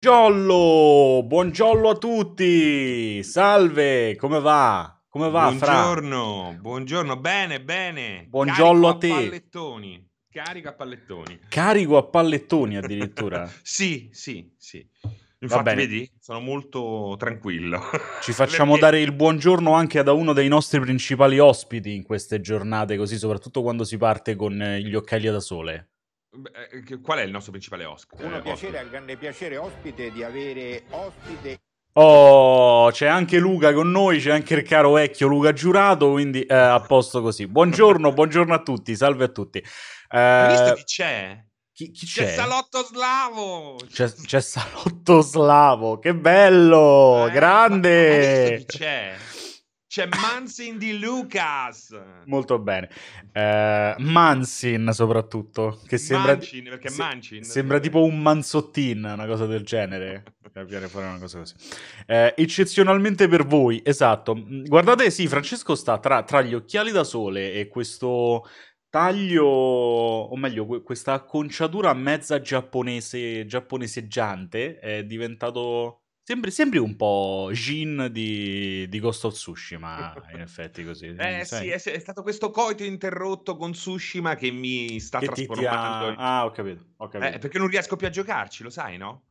Giollo, buongiorno a tutti, salve, come va? Come va, Buongiorno, Fra? buongiorno, bene, bene. Buongiorno a te. pallettoni, carico a pallettoni. Carico a pallettoni addirittura? sì, sì, sì. Infatti, vedi, sono molto tranquillo. Ci facciamo Perché... dare il buongiorno anche da uno dei nostri principali ospiti in queste giornate, così soprattutto quando si parte con gli occhiali da sole. Eh, qual è il nostro principale ospite? Un piacere, al grande piacere ospite di avere ospite. Oh, c'è anche Luca con noi, c'è anche il caro vecchio Luca Giurato, quindi eh, a posto così. Buongiorno, buongiorno a tutti, salve a tutti. Eh, Hai visto chi c'è? Chi, chi c'è? C'è Salotto Slavo! C'è, c'è Salotto Slavo, che bello, eh, grande! Hai visto chi c'è? C'è Mansin di Lucas. Molto bene. Uh, Mansin soprattutto. Che sembra, Mancin, perché se, Mancin. Sembra tipo un manzottin, una cosa del genere. Viene fuori una cosa così. Uh, eccezionalmente per voi, esatto. Guardate, sì, Francesco sta tra, tra gli occhiali da sole e questo taglio, o meglio, questa acconciatura mezza giapponese, giapponeseggiante è diventato Sembri, sembri un po' Jin di, di Ghost of Tsushima, in effetti così. Eh sì, è, stato questo coito interrotto con Tsushima che mi sta che trasformando. Ti, ah, ho capito, ho capito. Eh, perché non riesco più a giocarci, lo sai, no?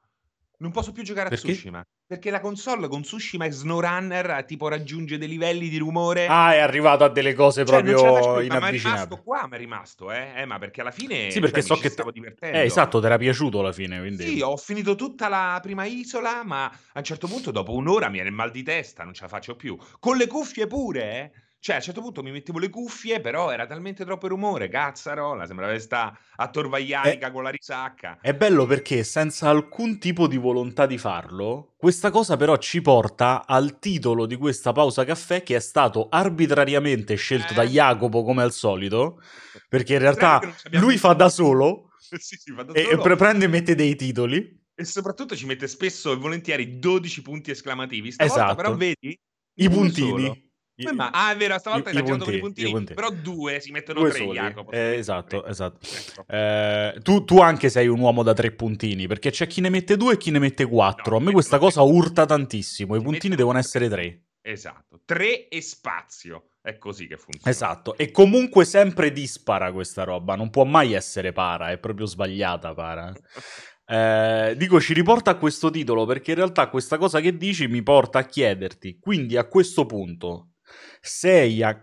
Non posso più giocare perché? a Tsushima. Perché la console con Tsushima e SnowRunner tipo raggiunge dei livelli di rumore. Ah, è arrivato a delle cose cioè, proprio inavvicinate. Ma è rimasto qua, ma è rimasto, eh? eh ma perché alla fine sì, perché cioè, so che stavo divertendo. Eh, esatto, ti era piaciuto alla fine, quindi... Sì, ho finito tutta la prima isola, ma a un certo punto dopo un'ora mi viene il mal di testa, non ce la faccio più. Con le cuffie pure, eh? Cioè, a un certo punto mi mettevo le cuffie, però era talmente troppo rumore, cazzarola, sembrava di stare a Torvaglianica con la risacca. È bello perché senza alcun tipo di volontà di farlo, questa cosa però ci porta al titolo di questa pausa caffè che è stato arbitrariamente scelto eh. da Jacopo come al solito, perché in realtà lui fa da solo, sì, sì, fa da solo. e prende e mette dei titoli. E soprattutto ci mette spesso e volentieri 12 punti esclamativi. Stavolta esatto. però vedi... I puntini. Solo. I, ma, ah, è vero, stavolta hai girato con i puntini, però due si mettono due tre, soli. Jacopo. Eh, esatto, esatto. Ecco. Eh, tu, tu, anche sei un uomo da tre puntini, perché c'è chi ne mette due e chi ne mette quattro. No, A me questa cosa urta tantissimo, i puntini devono essere tre. Esatto, tre e spazio. È così che funziona. Esatto, e comunque sempre dispara questa roba, non può mai essere para, è proprio sbagliata para. Eh, dico, ci riporta a questo titolo perché in realtà questa cosa che dici mi porta a chiederti, quindi a questo punto, sei a...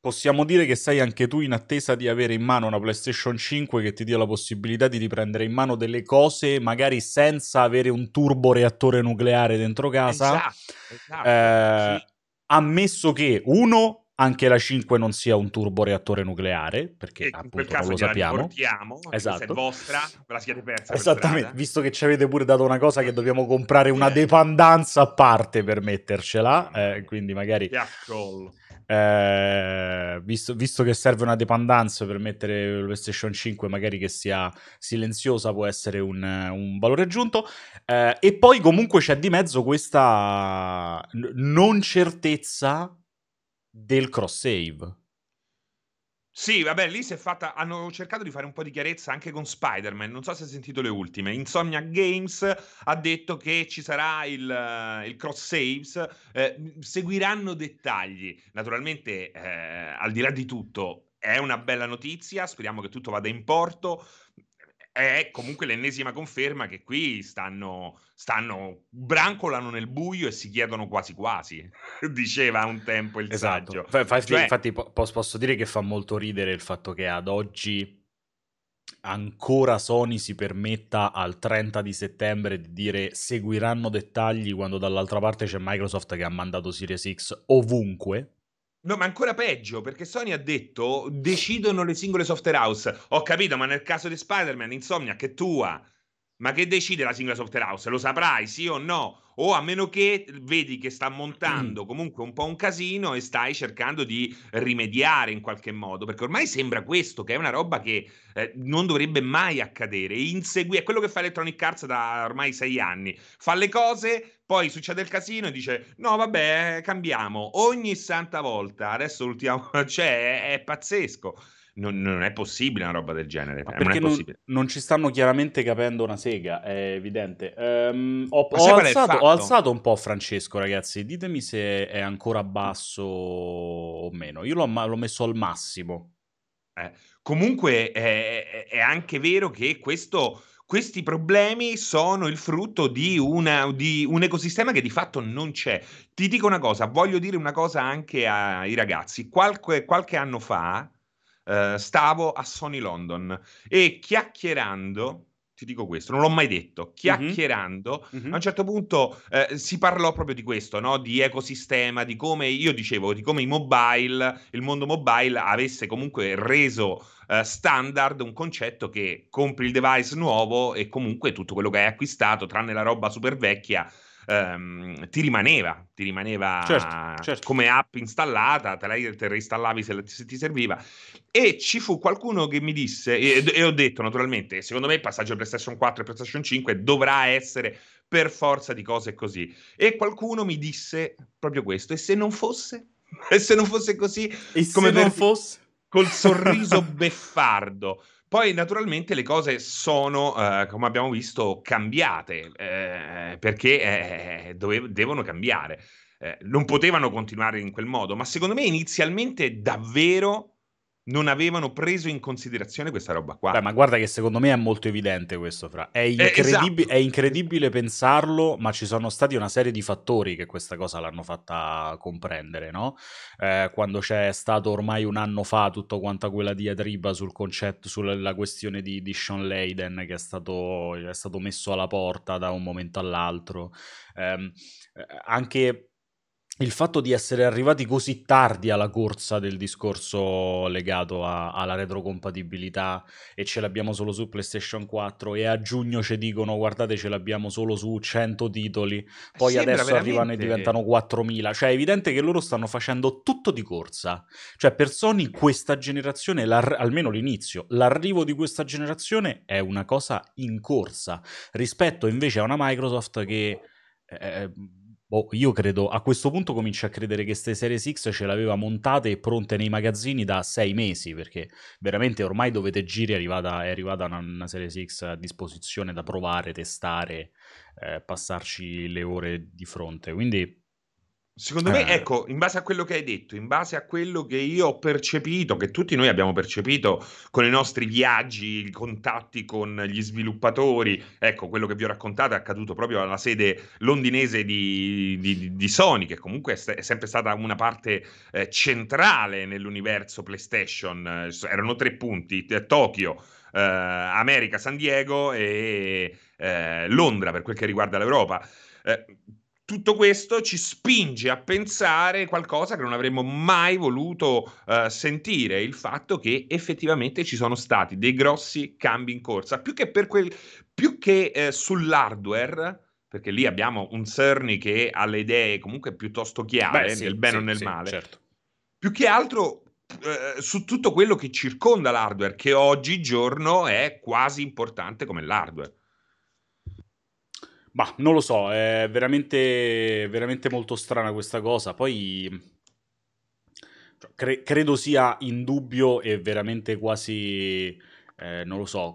Possiamo dire che sei anche tu in attesa di avere in mano una PlayStation 5 che ti dia la possibilità di riprendere in mano delle cose magari senza avere un turbo reattore nucleare dentro casa. Esatto, esatto, eh, sì. Ammesso che uno anche la 5 non sia un turboreattore nucleare, perché e appunto non lo sappiamo. Esatto. Se è vostra, ve la siete persa. Esattamente, visto che ci avete pure dato una cosa che dobbiamo comprare una eh. dependenza a parte per mettercela, eh, quindi magari... Eh, visto, visto, che serve una dependenza per mettere la PlayStation 5, magari che sia silenziosa, può essere un, un valore aggiunto. Eh, e poi comunque c'è di mezzo questa non certezza del cross save. Sì, vabbè, lì si è fatta. Hanno cercato di fare un po' di chiarezza anche con Spider-Man. Non so se hai sentito le ultime. Insomnia Games ha detto che ci sarà il, uh, il cross saves. Eh, seguiranno dettagli. Naturalmente, eh, al di là di tutto, è una bella notizia. Speriamo che tutto vada in porto è comunque l'ennesima conferma che qui stanno, stanno brancolano nel buio e si chiedono quasi quasi, diceva un tempo il esatto. saggio. Infatti, cioè... infatti posso dire che fa molto ridere il fatto che ad oggi ancora Sony si permetta al 30 di settembre di dire seguiranno dettagli quando dall'altra parte c'è Microsoft che ha mandato Series X ovunque No, ma ancora peggio, perché Sony ha detto decidono le singole software house. Ho capito, ma nel caso di Spider-Man, Insomnia, che tua. Ma che decide la singola software house? Lo saprai, sì o no? O a meno che vedi che sta montando comunque un po' un casino e stai cercando di rimediare in qualche modo, perché ormai sembra questo, che è una roba che eh, non dovrebbe mai accadere. Insegui- è quello che fa Electronic Arts da ormai sei anni. Fa le cose, poi succede il casino e dice no vabbè cambiamo ogni santa volta adesso l'ultima cioè è, è pazzesco non, non è possibile una roba del genere. Ma eh, non perché è non, possibile. non ci stanno chiaramente capendo una sega, è evidente. Ehm, ho, ho alzato, ho alzato un po' Francesco, ragazzi. Ditemi se è ancora basso o meno. Io l'ho, l'ho messo al massimo. Eh, comunque è, è- è anche vero che questo- questi problemi sono il frutto di, una- di un ecosistema che di fatto non c'è. Ti dico una cosa, voglio dire una cosa anche ai ragazzi. Qualche, qualche anno fa eh, stavo a Sony London e chiacchierando, ti dico questo, non l'ho mai detto, chiacchierando Mhm. a un certo punto eh, si parlò proprio di questo, no? di ecosistema, di come io dicevo, di come i mobile, il mondo mobile avesse comunque reso eh, standard un concetto che compri il device nuovo e comunque tutto quello che hai acquistato, tranne la roba super vecchia, ehm, ti rimaneva, ti rimaneva Certo, certo. come app installata, te la te la reinstallavi se, se ti serviva. E ci fu qualcuno che mi disse, e, e ho detto naturalmente, secondo me il passaggio PlayStation 4 e PlayStation 5 dovrà essere per forza di cose così. E qualcuno mi disse proprio questo, e se non fosse? E se non fosse così? E Come se non fosse? col sorriso beffardo. Poi naturalmente le cose sono, eh, come abbiamo visto, cambiate, eh, perché eh, dove- devono cambiare. Eh, non potevano continuare in quel modo, ma secondo me inizialmente davvero non avevano preso in considerazione questa roba qua. Beh, ma guarda che secondo me è molto evidente questo, Fra. È, incredibi- esatto. è incredibile pensarlo, ma ci sono stati una serie di fattori che questa cosa l'hanno fatta comprendere, no? Eh, quando c'è stato ormai un anno fa tutta quanta quella diatriba sul concetto, sulla questione di, di Sean Layden che è stato, è stato messo alla porta da un momento all'altro. Ehm, eh, anche il fatto di essere arrivati così tardi alla corsa del discorso legato a- alla retrocompatibilità e ce l'abbiamo solo su PlayStation 4 e a giugno ci dicono guardate ce l'abbiamo solo su 100 titoli, poi Sembra adesso arrivano e veramente- diventano 4000, cioè è evidente che loro stanno facendo tutto di corsa, cioè per Sony questa generazione, almeno l'inizio, l'arrivo di questa generazione è una cosa in corsa rispetto invece a una Microsoft che... eh, boh, io credo a questo punto comincio a credere che queste Series X ce l'aveva montate e pronte nei magazzini da sei mesi perché veramente ormai dovete giri è arrivata, è arrivata una, una Series X a disposizione da provare, testare, eh, passarci le ore di fronte. Quindi Secondo me, Eh. ecco, in base a quello che hai detto, in base a quello che io ho percepito, che tutti noi abbiamo percepito con i nostri viaggi, i contatti con gli sviluppatori, ecco, quello che vi ho raccontato è accaduto proprio alla sede londinese di, di- di Sony, che comunque è, sempre stata una parte eh, centrale nell'universo PlayStation. Erano tre punti, Tokyo, eh, America, San Diego e eh, Londra per quel che riguarda l'Europa. Eh, tutto questo ci spinge a pensare qualcosa che non avremmo mai voluto eh, sentire, il fatto che effettivamente ci sono stati dei grossi cambi in corsa, più che, per quel, più che eh, sull'hardware, perché lì abbiamo un Cerny che ha le idee comunque piuttosto chiare, beh, sì, nel bene o sì, nel sì, male, certo. più che altro eh, su tutto quello che circonda l'hardware, che oggigiorno è quasi importante come l'hardware. Ma non lo so, è veramente, veramente molto strana questa cosa. Poi cioè, cre- credo sia indubbio e veramente quasi, eh, non lo so,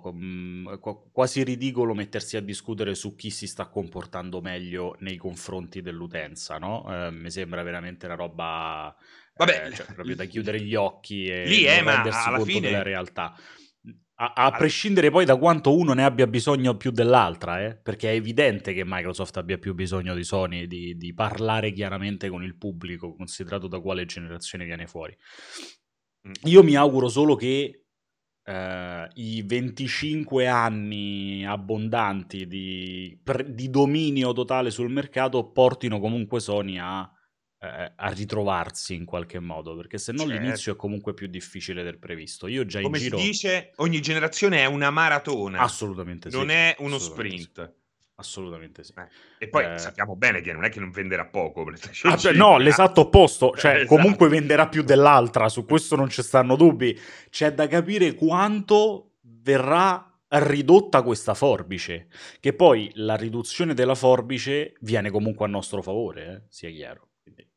qu- quasi ridicolo mettersi a discutere su chi si sta comportando meglio nei confronti dell'utenza, no? Eh, mi sembra veramente una roba, Vabbè, eh, cioè, proprio da chiudere gli occhi e Lì, eh, non ma alla fine- della realtà. A, a prescindere poi da quanto uno ne abbia bisogno più dell'altra, eh? perché è evidente che Microsoft abbia più bisogno di Sony di, di parlare chiaramente con il pubblico, considerato da quale generazione viene fuori. Mm. Io mi auguro solo che eh, i 25 anni abbondanti di, pre- di dominio totale sul mercato portino comunque Sony a, eh, a ritrovarsi in qualche modo, perché se no Certo. l'inizio è comunque più difficile del previsto. Io già Come in giro... si dice, ogni generazione è una maratona, Assolutamente sì. non è uno Assolutamente sì. sprint. Assolutamente sì. Eh, E poi Eh. sappiamo bene che non è che non venderà poco Ah, cioè, 5, no, l'esatto opposto, cioè Esatto. comunque venderà più dell'altra, su questo non ci stanno dubbi. C'è da capire quanto verrà ridotta questa forbice, che poi la riduzione della forbice viene comunque a nostro favore, eh, sia chiaro.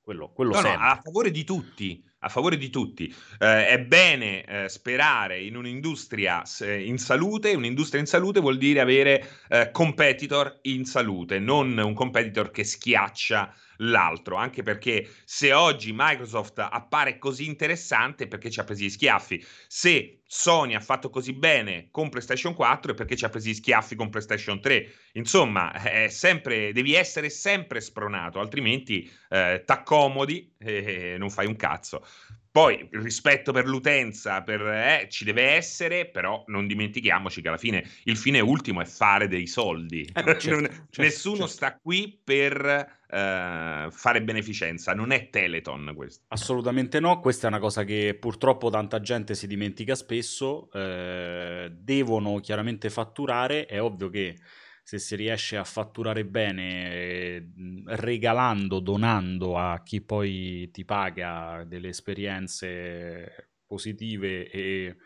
Quello, quello No, no, a favore di tutti. A favore di tutti. Eh, è bene eh, sperare in un'industria in salute, un'industria in salute vuol dire avere eh, competitor in salute, non un competitor che schiaccia l'altro, anche perché se oggi Microsoft appare così interessante è perché ci ha presi gli schiaffi, se Sony ha fatto così bene con PlayStation 4 è perché ci ha presi gli schiaffi con PlayStation 3. Insomma, sempre, devi essere sempre spronato, altrimenti eh, t'accomodi e non fai un cazzo. Poi il rispetto per l'utenza per, eh, ci deve essere, però non dimentichiamoci che alla fine il fine ultimo è fare dei soldi. Eh, certo, certo, Nessuno certo. sta qui per eh, fare beneficenza, non è Teleton questo. Assolutamente no, questa è una cosa che purtroppo tanta gente si dimentica spesso, eh, devono chiaramente fatturare, è ovvio che se si riesce a fatturare bene regalando, donando a chi poi ti paga delle esperienze positive e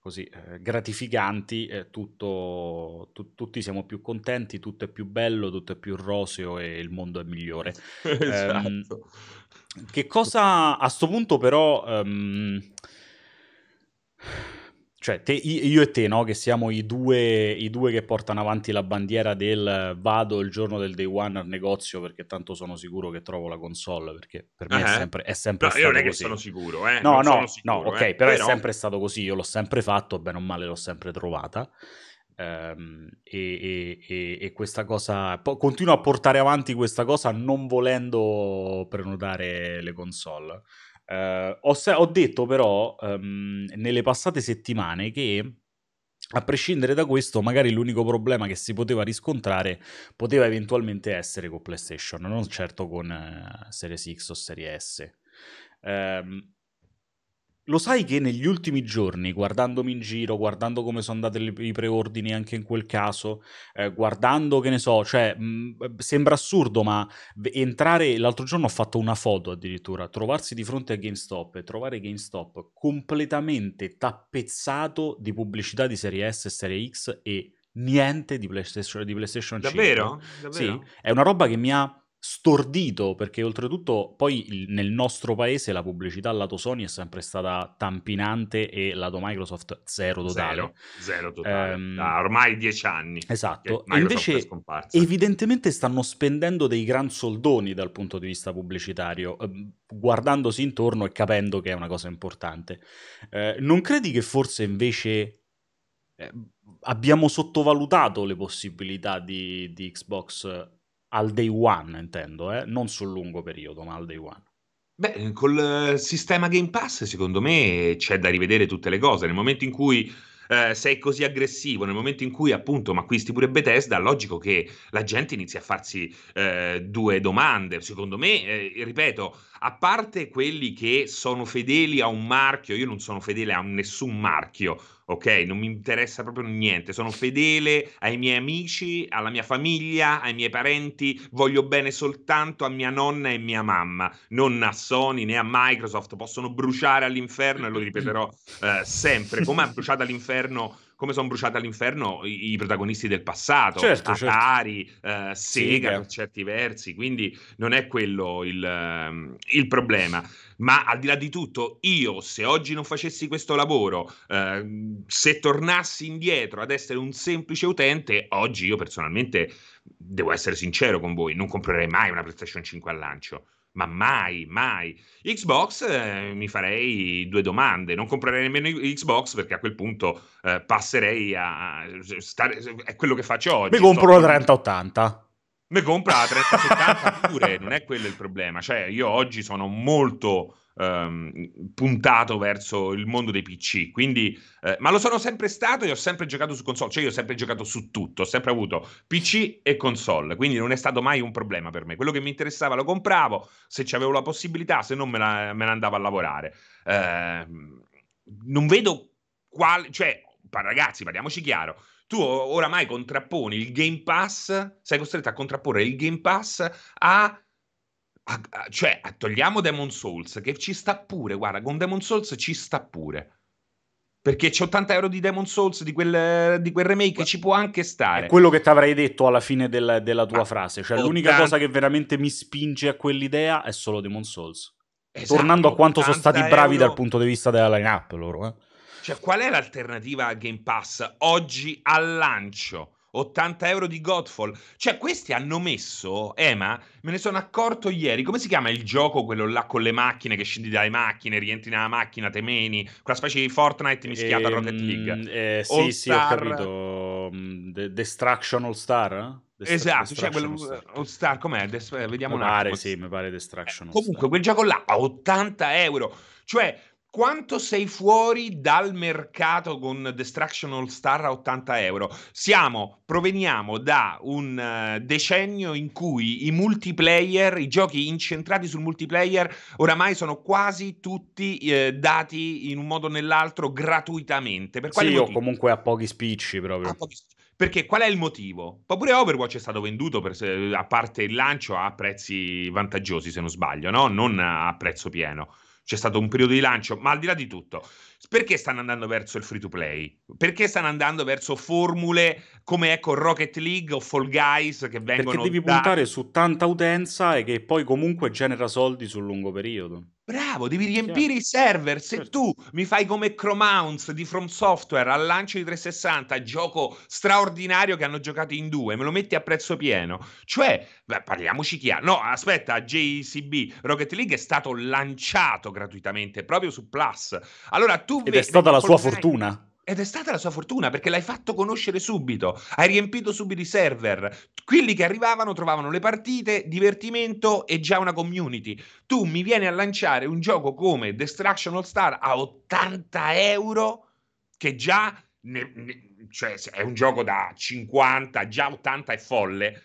così eh, gratificanti, eh, tutto, tu, tutti siamo più contenti, tutto è più bello, tutto è più roseo e il mondo è migliore. esatto. Um, che cosa a questo punto però... Um, cioè, te, io e te, no? Che siamo i due, i due, che portano avanti la bandiera del vado il giorno del day one al negozio perché tanto sono sicuro che trovo la console. Perché per me uh-huh. è sempre, è sempre no, stato io non è che sono sicuro, eh. No, no, sicuro, no, ok, eh. però, però, è sempre stato così. Io l'ho sempre fatto, bene o male l'ho sempre trovata. Um, e, e, e, questa cosa po- continuo a portare avanti questa cosa non volendo prenotare le console. Uh, ho, se- ho, detto però um, nelle passate settimane che a prescindere da questo, magari l'unico problema che si poteva riscontrare poteva eventualmente essere con PlayStation, non certo con uh, Series X o Series S. Um, lo sai che negli ultimi giorni, guardandomi in giro, guardando come sono andati le, i preordini anche in quel caso, eh, guardando che ne so, cioè mh, sembra assurdo, ma entrare l'altro giorno ho fatto una foto addirittura, trovarsi di fronte a GameStop e trovare GameStop completamente tappezzato di pubblicità di serie S e serie X e niente di PlayStation, di PlayStation 5. Davvero? Davvero? Sì, è una roba che mi ha stordito perché oltretutto poi il, nel nostro paese la pubblicità lato Sony è sempre stata tampinante e lato Microsoft zero totale. Zero, zero totale. Um, da ormai dieci anni. Esatto. E invece evidentemente stanno spendendo dei gran soldoni dal punto di vista pubblicitario, eh, guardandosi intorno e capendo che è una cosa importante. Eh, non credi che forse invece... Eh, abbiamo sottovalutato le possibilità di, di Xbox al day one, intendo, eh? non sul lungo periodo, ma al day one. Beh, col sistema Game Pass, secondo me c'è da rivedere tutte le cose. Nel momento in cui eh, sei così aggressivo, nel momento in cui appunto ma acquisti pure Bethesda, logico che la gente inizia a farsi eh, due domande. Secondo me, eh, ripeto, a parte quelli che sono fedeli a un marchio, io non sono fedele a nessun marchio, ok? Non mi interessa proprio niente, sono fedele ai miei amici, alla mia famiglia, ai miei parenti, voglio bene soltanto a mia nonna e mia mamma, non a Sony né a Microsoft, possono bruciare all'inferno e lo ripeterò eh, sempre, come ha bruciato all'inferno come sono bruciati all'inferno i, i, protagonisti del passato, certo, certo. Atari, certo. Uh, Sega sì, per certi versi, quindi non è quello il, uh, il, problema. Ma al di là di tutto, io se oggi non facessi questo lavoro, uh, se tornassi indietro ad essere un semplice utente, oggi io personalmente, devo essere sincero con voi, non comprerei mai una PlayStation 5 al lancio ma mai, mai. Xbox eh, mi farei due domande, non comprerei nemmeno Xbox perché a quel punto eh, passerei a stare, è quello che faccio oggi. Mi compro la 3080. Mi compro la 3070 pure, non è quello il problema, cioè io oggi sono molto um, puntato verso il mondo dei PC. Quindi, eh, ma lo sono sempre stato e ho sempre giocato su console, cioè io ho sempre giocato su tutto, ho sempre avuto PC e console, quindi non è stato mai un problema per me. Quello che mi interessava lo compravo, se avevo la possibilità, se non me, la, me ne andavo a lavorare. Eh, non vedo quale, cioè, ragazzi, parliamoci chiaro. Tu oramai contrapponi il Game Pass, sei costretto a contrapporre il Game Pass a a, a, cioè, togliamo Demon Souls, che ci sta pure, guarda, con Demon Souls ci sta pure. Perché c'è 80 euro di Demon Souls, di quel, di quel remake, ci può anche stare. È quello che ti avrei detto alla fine del, della tua ah, frase. Cioè, l'unica cosa che veramente mi spinge a quell'idea è solo Demon Souls. Esatto, Tornando a quanto sono 80 stati bravi euro. dal punto di vista della line-up loro. Eh. Cioè, qual è l'alternativa a Game Pass oggi al lancio? 80 euro di Godfall. Cioè, questi hanno messo, Ema, me ne sono accorto ieri, come si chiama il gioco, quello là con le macchine, che scendi dalle macchine, rientri nella macchina, te meni, quella specie di Fortnite mischiata a Rocket League. Ehm, eh, sì, All sì, ho capito. Mm, The Destruction All Star? eh? Destra- Esatto, cioè quello All Star. All Star, com'è? Des- eh, vediamo Mi un pare, attimo. sì, mi pare Destruction Eh, comunque, quel gioco là a 80 euro. Cioè, quanto sei fuori dal mercato con Destruction All Star a 80 euro? Siamo, proveniamo da un eh, decennio in cui i multiplayer, i giochi incentrati sul multiplayer, oramai sono quasi tutti eh, dati in un modo o nell'altro gratuitamente. Per quale Sì, o comunque a pochi spicci proprio. Ah, pochi- Perché qual è il motivo? Pure Overwatch è stato venduto, per, se- a parte il lancio, a prezzi vantaggiosi, se non sbaglio, no? Non a prezzo pieno. C'è stato un periodo di lancio, ma al di là di tutto, perché stanno andando verso il free to play? Perché stanno andando verso formule come ecco Rocket League o Fall Guys che vengono Perché devi da- puntare su tanta utenza e che poi comunque genera soldi sul lungo periodo. Bravo, devi riempire i server. Se Certo. tu mi fai come Chromounce di From Software al lancio di 360, gioco straordinario che hanno giocato in due, me lo metti a prezzo pieno. Cioè, beh, parliamoci chiaro. No, aspetta, JCB Rocket League è stato lanciato gratuitamente proprio su Plus. Allora tu Ed ve- è stata la sua fortuna. ed è stata la sua fortuna perché l'hai fatto conoscere subito, hai riempito subito i server. Quelli che arrivavano trovavano le partite, divertimento e già una community. Tu mi vieni a lanciare un gioco come Destruction All Star a 80 euro, che già ne- ne- cioè, è un gioco da 50, già 80 è folle.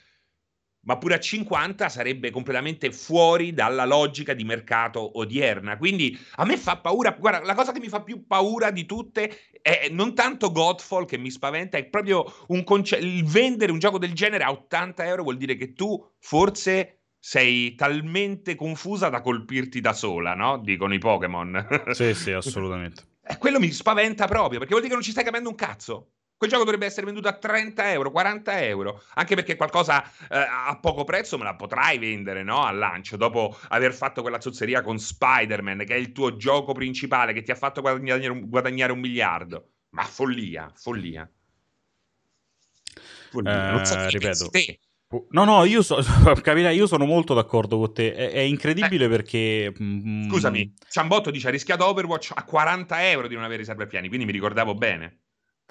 Ma pure a 50 sarebbe completamente fuori dalla logica di mercato odierna. Quindi a me fa paura. Guarda, la cosa che mi fa più paura di tutte è non tanto Godfall che mi spaventa, è proprio un conce- il vendere un gioco del genere a 80 euro vuol dire che tu forse sei talmente confusa da colpirti da sola, no? Dicono i Pokémon. Sì, sì, assolutamente. E quello mi spaventa proprio, perché vuol dire che non ci stai capendo un cazzo. Quel gioco dovrebbe essere venduto a 30 euro, 40 euro, anche perché qualcosa eh, a poco prezzo me la potrai vendere, no? Al lancio, dopo aver fatto quella zozzeria con Spider-Man, che è il tuo gioco principale, che ti ha fatto guadagnare un, guadagnare un miliardo. Ma follia, follia. Follia. non so Eh, che ripeto. te. No, no, io, so, capirai, io sono molto d'accordo con te. È, è incredibile perché... mm, Eh. Scusami, Ciambotto dice ha rischiato Overwatch a 40 euro di non avere i server quindi mi ricordavo bene.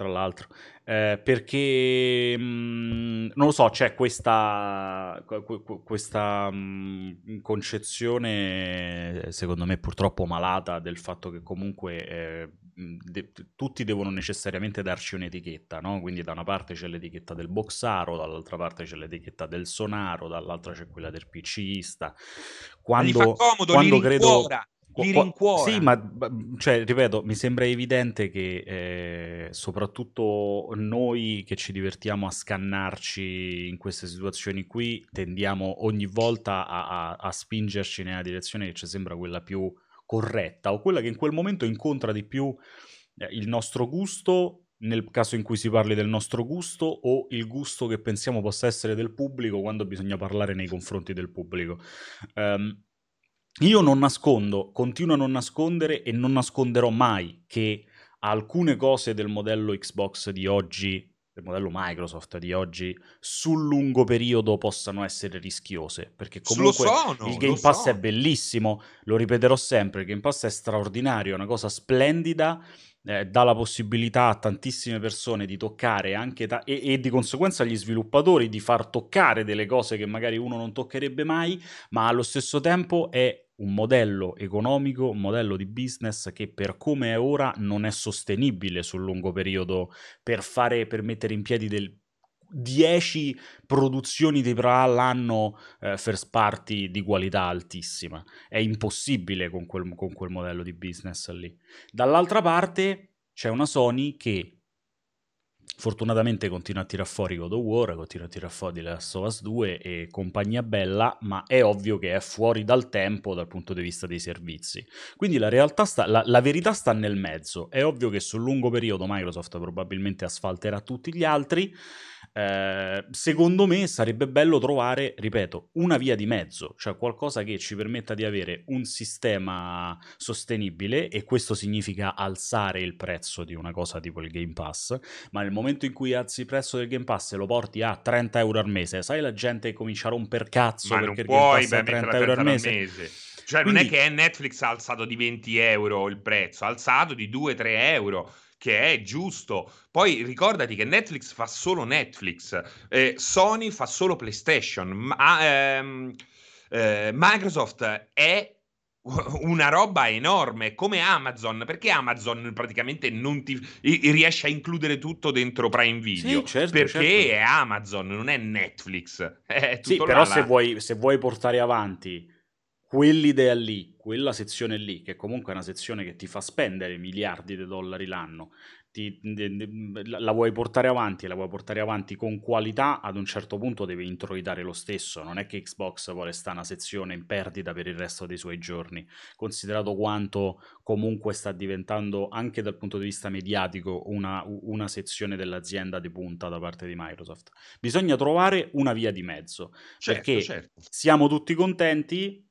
Tra l'altro, eh, perché mh, non lo so, c'è questa, que- que- questa mh, concezione, eh, secondo me purtroppo malata, del fatto che comunque eh, mh, de- tutti devono necessariamente darci un'etichetta, no? Quindi da una parte c'è l'etichetta del boxaro, dall'altra parte c'è l'etichetta del sonaro, dall'altra c'è quella del PCista. Quando, comodo, quando credo... rincuora, li rincuora. Sì, ma cioè, ripeto, mi sembra evidente che eh, soprattutto noi che ci divertiamo a scannarci in queste situazioni qui tendiamo ogni volta a, a- a spingerci nella direzione che ci sembra quella più corretta o quella che in quel momento incontra di più eh, il nostro gusto nel caso in cui si parli del nostro gusto o il gusto che pensiamo possa essere del pubblico quando bisogna parlare nei confronti del pubblico. Ehm, io non nascondo, continuo a non nascondere e non nasconderò mai che alcune cose del modello Xbox di oggi, del modello Microsoft di oggi, sul lungo periodo possano essere rischiose. Perché comunque sono, il Game Pass sono. è bellissimo, lo ripeterò sempre, il Game Pass è straordinario, è una cosa splendida. eh, dà la possibilità a tantissime persone di toccare anche ta- e, e di conseguenza agli sviluppatori di far toccare delle cose che magari uno non toccherebbe mai, ma allo stesso tempo è un modello economico, un modello di business che per come è ora non è sostenibile sul lungo periodo per fare per mettere in piedi del 10 produzioni di AAA all'anno eh, first party di qualità altissima. È impossibile con quel, con quel modello di business lì. Dall'altra parte c'è una Sony che fortunatamente continua a tirare fuori God of War, continua a tirare fuori The Last of Us 2 e compagnia bella, ma è ovvio che è fuori dal tempo dal punto di vista dei servizi. Quindi la realtà sta, la, la verità sta nel mezzo. È ovvio che sul lungo periodo Microsoft probabilmente asfalterà tutti gli altri, Eh, secondo me sarebbe bello trovare, ripeto, una via di mezzo, cioè qualcosa che ci permetta di avere un sistema sostenibile e questo significa alzare il prezzo di una cosa tipo il Game Pass, ma nel momento in cui alzi il prezzo del Game Pass e lo porti a 30 euro al mese, sai la gente comincia a romper cazzo Ma perché non il Game puoi Pass beh, 30 metterla euro al 30 mese. Cioè, non Quindi- è che Netflix ha alzato di 20 euro il prezzo, ha alzato di 2-3 euro, che è giusto. Poi ricordati che Netflix fa solo Netflix, eh, Sony fa solo PlayStation, ma, ehm, eh, Microsoft è una roba enorme come Amazon perché Amazon praticamente non ti riesce a includere tutto dentro Prime Video Sì, certo, perché certo. è Amazon non è Netflix è Sì, però se vuoi, se vuoi portare avanti quell'idea lì, quella sezione lì, che comunque è una sezione che ti fa spendere miliardi di dollari l'anno, ti- la vuoi portare avanti la vuoi portare avanti con qualità, ad un certo punto devi introitare lo stesso. Non è che Xbox vuole stare una sezione in perdita per il resto dei suoi giorni, considerato quanto comunque sta diventando anche dal punto di vista mediatico una, una sezione dell'azienda di punta da parte di Microsoft. Bisogna trovare una via di mezzo certo, perché certo. siamo tutti contenti,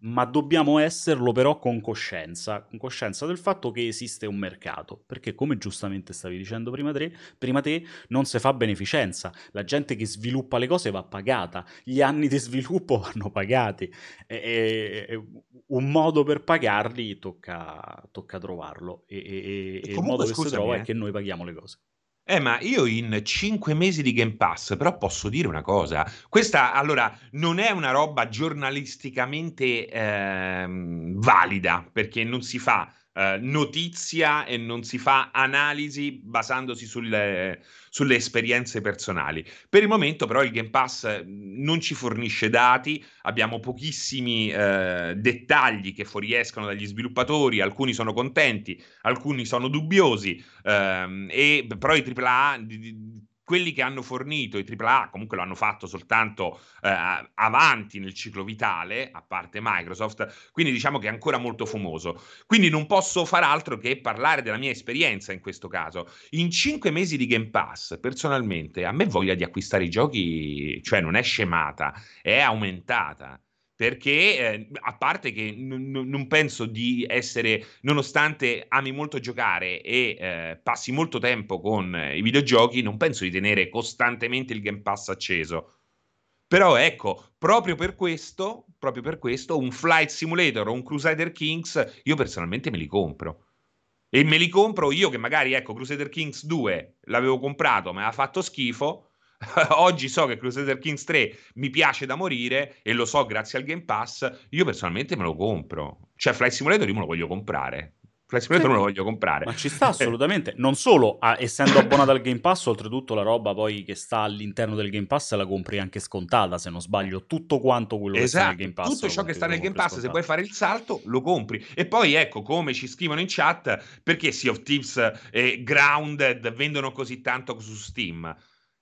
ma dobbiamo esserlo però con coscienza, con coscienza del fatto che esiste un mercato, perché come giustamente stavi dicendo prima te, prima te non si fa beneficenza, la gente che sviluppa le cose va pagata, gli anni di sviluppo vanno pagati, e, e- un modo per pagarli tocca, tocca trovarlo e, e- e- e il comunque, modo che si trova eh. è che noi paghiamo le cose. Eh, ma io in 5 mesi di Game Pass, però posso dire una cosa. Questa, allora, non è una roba giornalisticamente ehm, valida, perché non si fa eh, notizia e non si fa analisi basandosi sulle, sulle esperienze personali. Per il momento, però, il Game Pass eh, non ci fornisce dati, abbiamo pochissimi eh, dettagli che fuoriescono dagli sviluppatori, alcuni sono contenti, alcuni sono dubbiosi. Ehm, e però i AAA, di- di- quelli che hanno fornito i AAA, comunque lo hanno fatto soltanto eh, avanti nel ciclo vitale, a parte Microsoft, quindi diciamo che è ancora molto fumoso. Quindi non posso far altro che parlare della mia esperienza in questo caso. In cinque mesi di Game Pass, personalmente, a me voglia di acquistare i giochi, cioè non è scemata, è aumentata perché eh, a parte che n- non penso di essere, nonostante ami molto giocare e eh, passi molto tempo con eh, i videogiochi, non penso di tenere costantemente il Game Pass acceso. Però ecco, proprio per questo, proprio per questo, un Flight Simulator o un Crusader Kings, io personalmente me li compro. E me li compro io che magari, ecco, Crusader Kings 2 l'avevo comprato, ma ha fatto schifo. Oggi so che Crusader Kings 3 mi piace da morire e lo so grazie al Game Pass. Io personalmente me lo compro. Cioè, Flight Simulator io me lo voglio comprare. Flight Simulator Sì. me lo voglio comprare. Ma ci sta assolutamente. Non solo, ah, essendo abbonato al Game Pass, oltretutto la roba poi che sta all'interno del Game Pass la compri anche scontata, se non sbaglio. Tutto quanto quello che sta nel Esatto, Game Pass. tutto ciò che sta nel Game Pass, se scontato. vuoi fare il salto, lo compri. E poi ecco, come ci scrivono in chat, perché Sea of Thieves e Grounded vendono così tanto su Steam?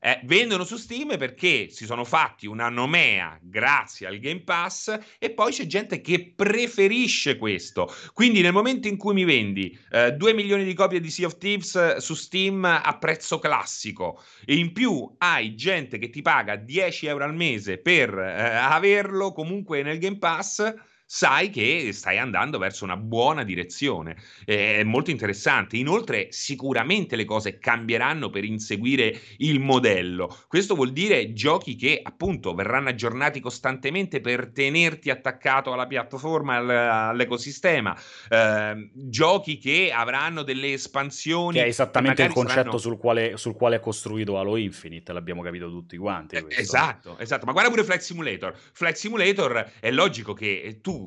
Eh, vendono su Steam perché si sono fatti una nomea grazie al Game Pass e poi c'è gente che preferisce questo. Quindi nel momento in cui mi vendi eh, 2 milioni di copie di Sea of Thieves eh, su Steam a prezzo classico e in più hai gente che ti paga 10 euro al mese per eh, averlo comunque nel Game Pass, sai che stai andando verso una buona direzione. Eh, È molto interessante. Inoltre, sicuramente le cose cambieranno per inseguire il modello. Questo vuol dire giochi che appunto verranno aggiornati costantemente per tenerti attaccato alla piattaforma, al- all'ecosistema. Eh, giochi che avranno delle espansioni. Che è esattamente il magari concetto saranno- sul, quale, sul quale è costruito Halo Infinite, l'abbiamo capito tutti quanti. Eh, questo. Esatto, esatto. Ma guarda pure Flight Simulator. Flight Simulator è logico che tu tu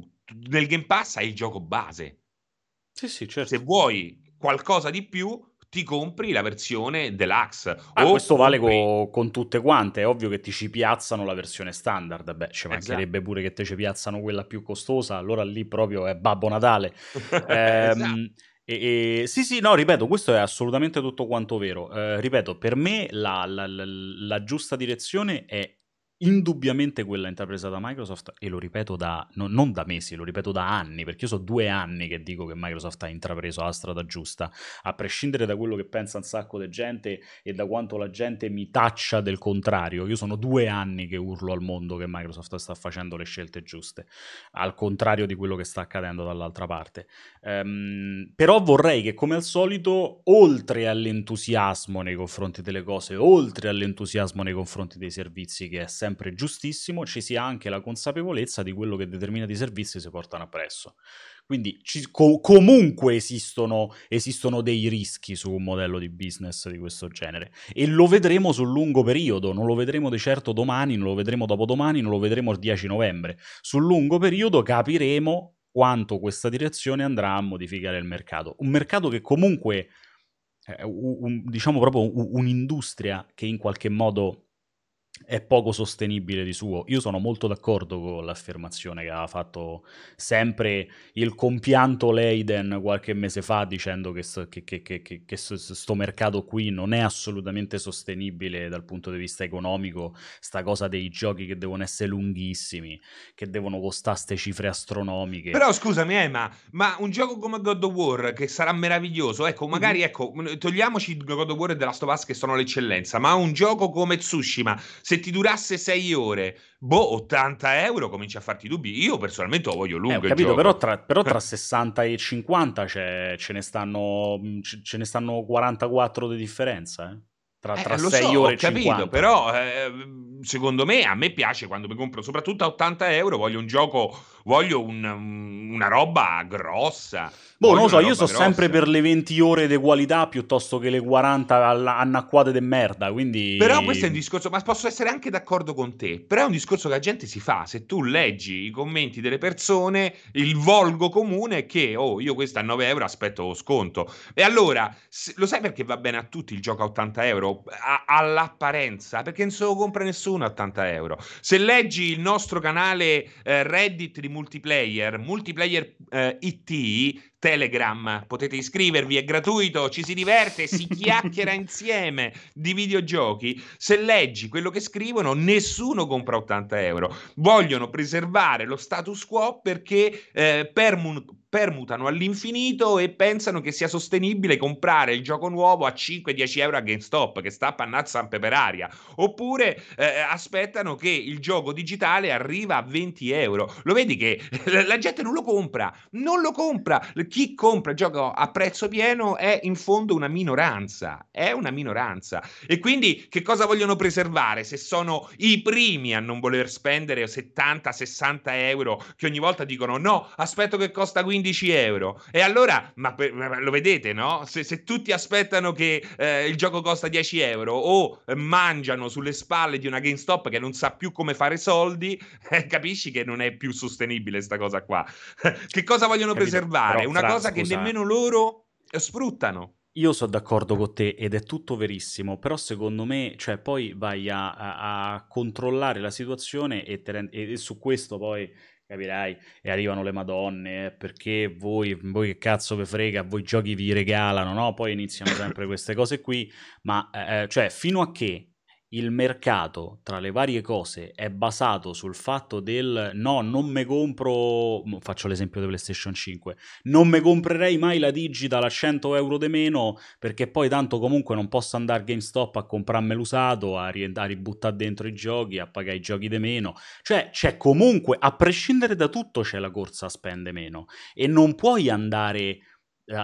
nel Game Pass hai il gioco base. Sì, sì, certo. Se vuoi qualcosa di più, ti compri la versione deluxe. Ah, o questo vale compri- co- con tutte quante, è ovvio che ti ci piazzano la versione standard, beh, ci Esatto. mancherebbe pure che te ci piazzano quella più costosa, allora lì proprio è Babbo Natale. Esatto. Ehm, e- e- sì, sì, no, ripeto, questo è assolutamente tutto quanto vero. Eh, ripeto, per me la, la- la- la giusta direzione è indubbiamente quella intrapresa da Microsoft, e lo ripeto da, no, non da mesi, lo ripeto da anni, perché io so due anni che dico che Microsoft ha intrapreso la strada giusta, a prescindere da quello che pensa un sacco di gente e da quanto la gente mi taccia del contrario. Io sono due anni che urlo al mondo che Microsoft sta facendo le scelte giuste, al contrario di quello che sta accadendo dall'altra parte. Um, però vorrei che, come al solito, oltre all'entusiasmo nei confronti delle cose, oltre all'entusiasmo nei confronti dei servizi, che è sempre sempre giustissimo, ci sia anche la consapevolezza di quello che determinati servizi si portano appresso. Quindi ci, co- comunque esistono, esistono, dei rischi su un modello di business di questo genere e lo vedremo sul lungo periodo, non lo vedremo di certo domani, non lo vedremo dopodomani, non lo vedremo il 10 novembre. Sul lungo periodo capiremo quanto questa direzione andrà a modificare il mercato. Un mercato che comunque, è un, diciamo proprio un'industria che in qualche modo è poco sostenibile di suo. Io sono molto d'accordo con l'affermazione che aveva fatto sempre il compianto Leiden qualche mese fa dicendo che, che, che, che, che sto mercato qui non è assolutamente sostenibile dal punto di vista economico, sta cosa dei giochi che devono essere lunghissimi, che devono costare queste cifre astronomiche. Però scusami Emma, ma un gioco come God of War che sarà meraviglioso, ecco, magari ecco, togliamoci God of War e The Last of Us che sono l'eccellenza, ma un gioco come Tsushima se ti durasse 6 ore, boh, 80 euro cominci a farti dubbi. Io personalmente lo voglio lungo. Eh, capito, però tra, però tra 60 e 50 ce ne, stanno, ce ne stanno 44 di differenza. Eh? Tra, tra eh, 6 so, ore e capito, 50. però eh, secondo me a me piace quando mi compro soprattutto a 80 euro, voglio un gioco, voglio un, una roba grossa. Boh, non lo so, io sono sempre per le 20 ore di qualità piuttosto che le 40 annacquate di merda, quindi... Però questo è un discorso, ma posso essere anche d'accordo con te, però è un discorso che la gente si fa, se tu leggi i commenti delle persone, il volgo comune è che, oh, io questo a 9 euro aspetto lo sconto. E allora, lo sai perché va bene a tutti il gioco a 80 euro? A- all'apparenza, perché non se lo compra nessuno a 80 euro. Se leggi il nostro canale eh, Reddit di multiplayer, multiplayer eh, IT, Telegram, potete iscrivervi, è gratuito, ci si diverte, si chiacchiera insieme di videogiochi. Se leggi quello che scrivono, nessuno compra 80 euro. Vogliono preservare lo status quo perché eh, permun- permutano all'infinito e pensano che sia sostenibile comprare il gioco nuovo a 5-10 euro a GameStop che sta pannazza per aria. Oppure eh, aspettano che il gioco digitale arriva a 20 euro. Lo vedi che la gente non lo compra non lo compra. Chi compra il gioco a prezzo pieno è in fondo una minoranza è una minoranza. E quindi che cosa vogliono preservare? Se sono i primi a non voler spendere 70-60 euro che ogni volta dicono no aspetto che costa 15 15 euro. E allora, ma, ma lo vedete, no? Se, se, tutti aspettano che eh, il gioco costa 10 euro o eh, mangiano sulle spalle di una GameStop che non sa più come fare soldi, eh, capisci che non è più sostenibile sta cosa qua. che cosa vogliono Capito? preservare? Però, una fra, cosa scusa. che nemmeno loro sfruttano. Io sono d'accordo con te ed è tutto verissimo, però secondo me, cioè, poi vai a, a, a controllare la situazione e, te, e, su questo poi capirai, e arrivano le madonne, eh, perché voi, voi che cazzo vi frega, voi giochi vi regalano, no? Poi iniziano sempre queste cose qui, ma eh, eh cioè fino a che il mercato tra le varie cose è basato sul fatto del no, non me compro, faccio l'esempio di PlayStation 5, non me comprerei mai la digital a 100 euro di meno perché poi tanto comunque non posso andare a GameStop a comprarmi l'usato, a, ri- a ributtare dentro i giochi, a pagare i giochi di meno. Cioè c'è comunque, a prescindere da tutto, c'è la corsa a spende meno e non puoi andare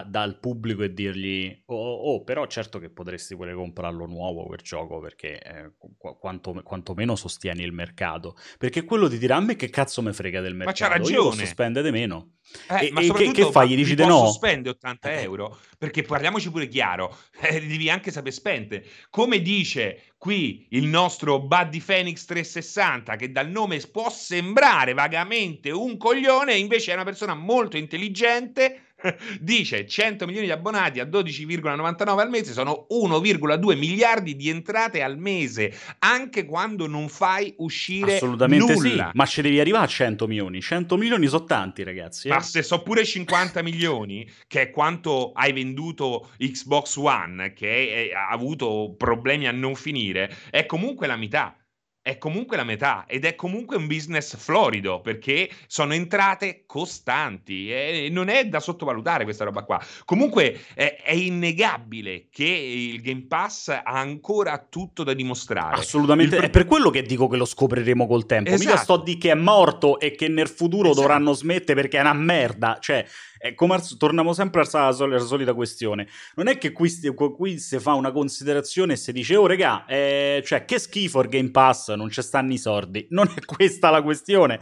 dal pubblico e dirgli oh, oh, oh, però certo che potresti pure comprarlo nuovo per gioco perché eh, qu- quanto, quantomeno sostieni il mercato. Perché quello ti dirà a me che cazzo me frega del mercato ma c'ha ragione io posso spendere di meno. Eh, e, ma e che, che fai? gli dici di no? spende 80 eh. euro? Perché parliamoci pure chiaro eh, devi anche sapere spendere. Come dice qui il nostro Buddy Phoenix 360 che dal nome può sembrare vagamente un coglione invece è una persona molto intelligente dice 100 milioni di abbonati a 12,99 al mese sono 1,2 miliardi di entrate al mese, anche quando non fai uscire Assolutamente nulla. sì, ma ci devi arrivare a 100 milioni. 100 milioni sono tanti, ragazzi. Eh? Ma se so pure 50 milioni, che è quanto hai venduto Xbox One, che è, è, ha avuto problemi a non finire, è comunque la metà è comunque la metà ed è comunque un business florido perché sono entrate costanti e non è da sottovalutare questa roba qua. Comunque è, innegabile che il Game Pass ha ancora tutto da dimostrare. Assolutamente, Il- è per quello che dico che lo scopriremo col tempo. Mica Esatto. sto di che è morto e che nel futuro Esatto. dovranno smettere perché è una merda. Cioè, è come al- torniamo sempre alla, alla sol- alla solita questione. Non è che qui, qui si fa una considerazione e si dice, oh regà, eh, cioè che schifo il Game Pass, non ci stanno i sordi. Non è questa la questione.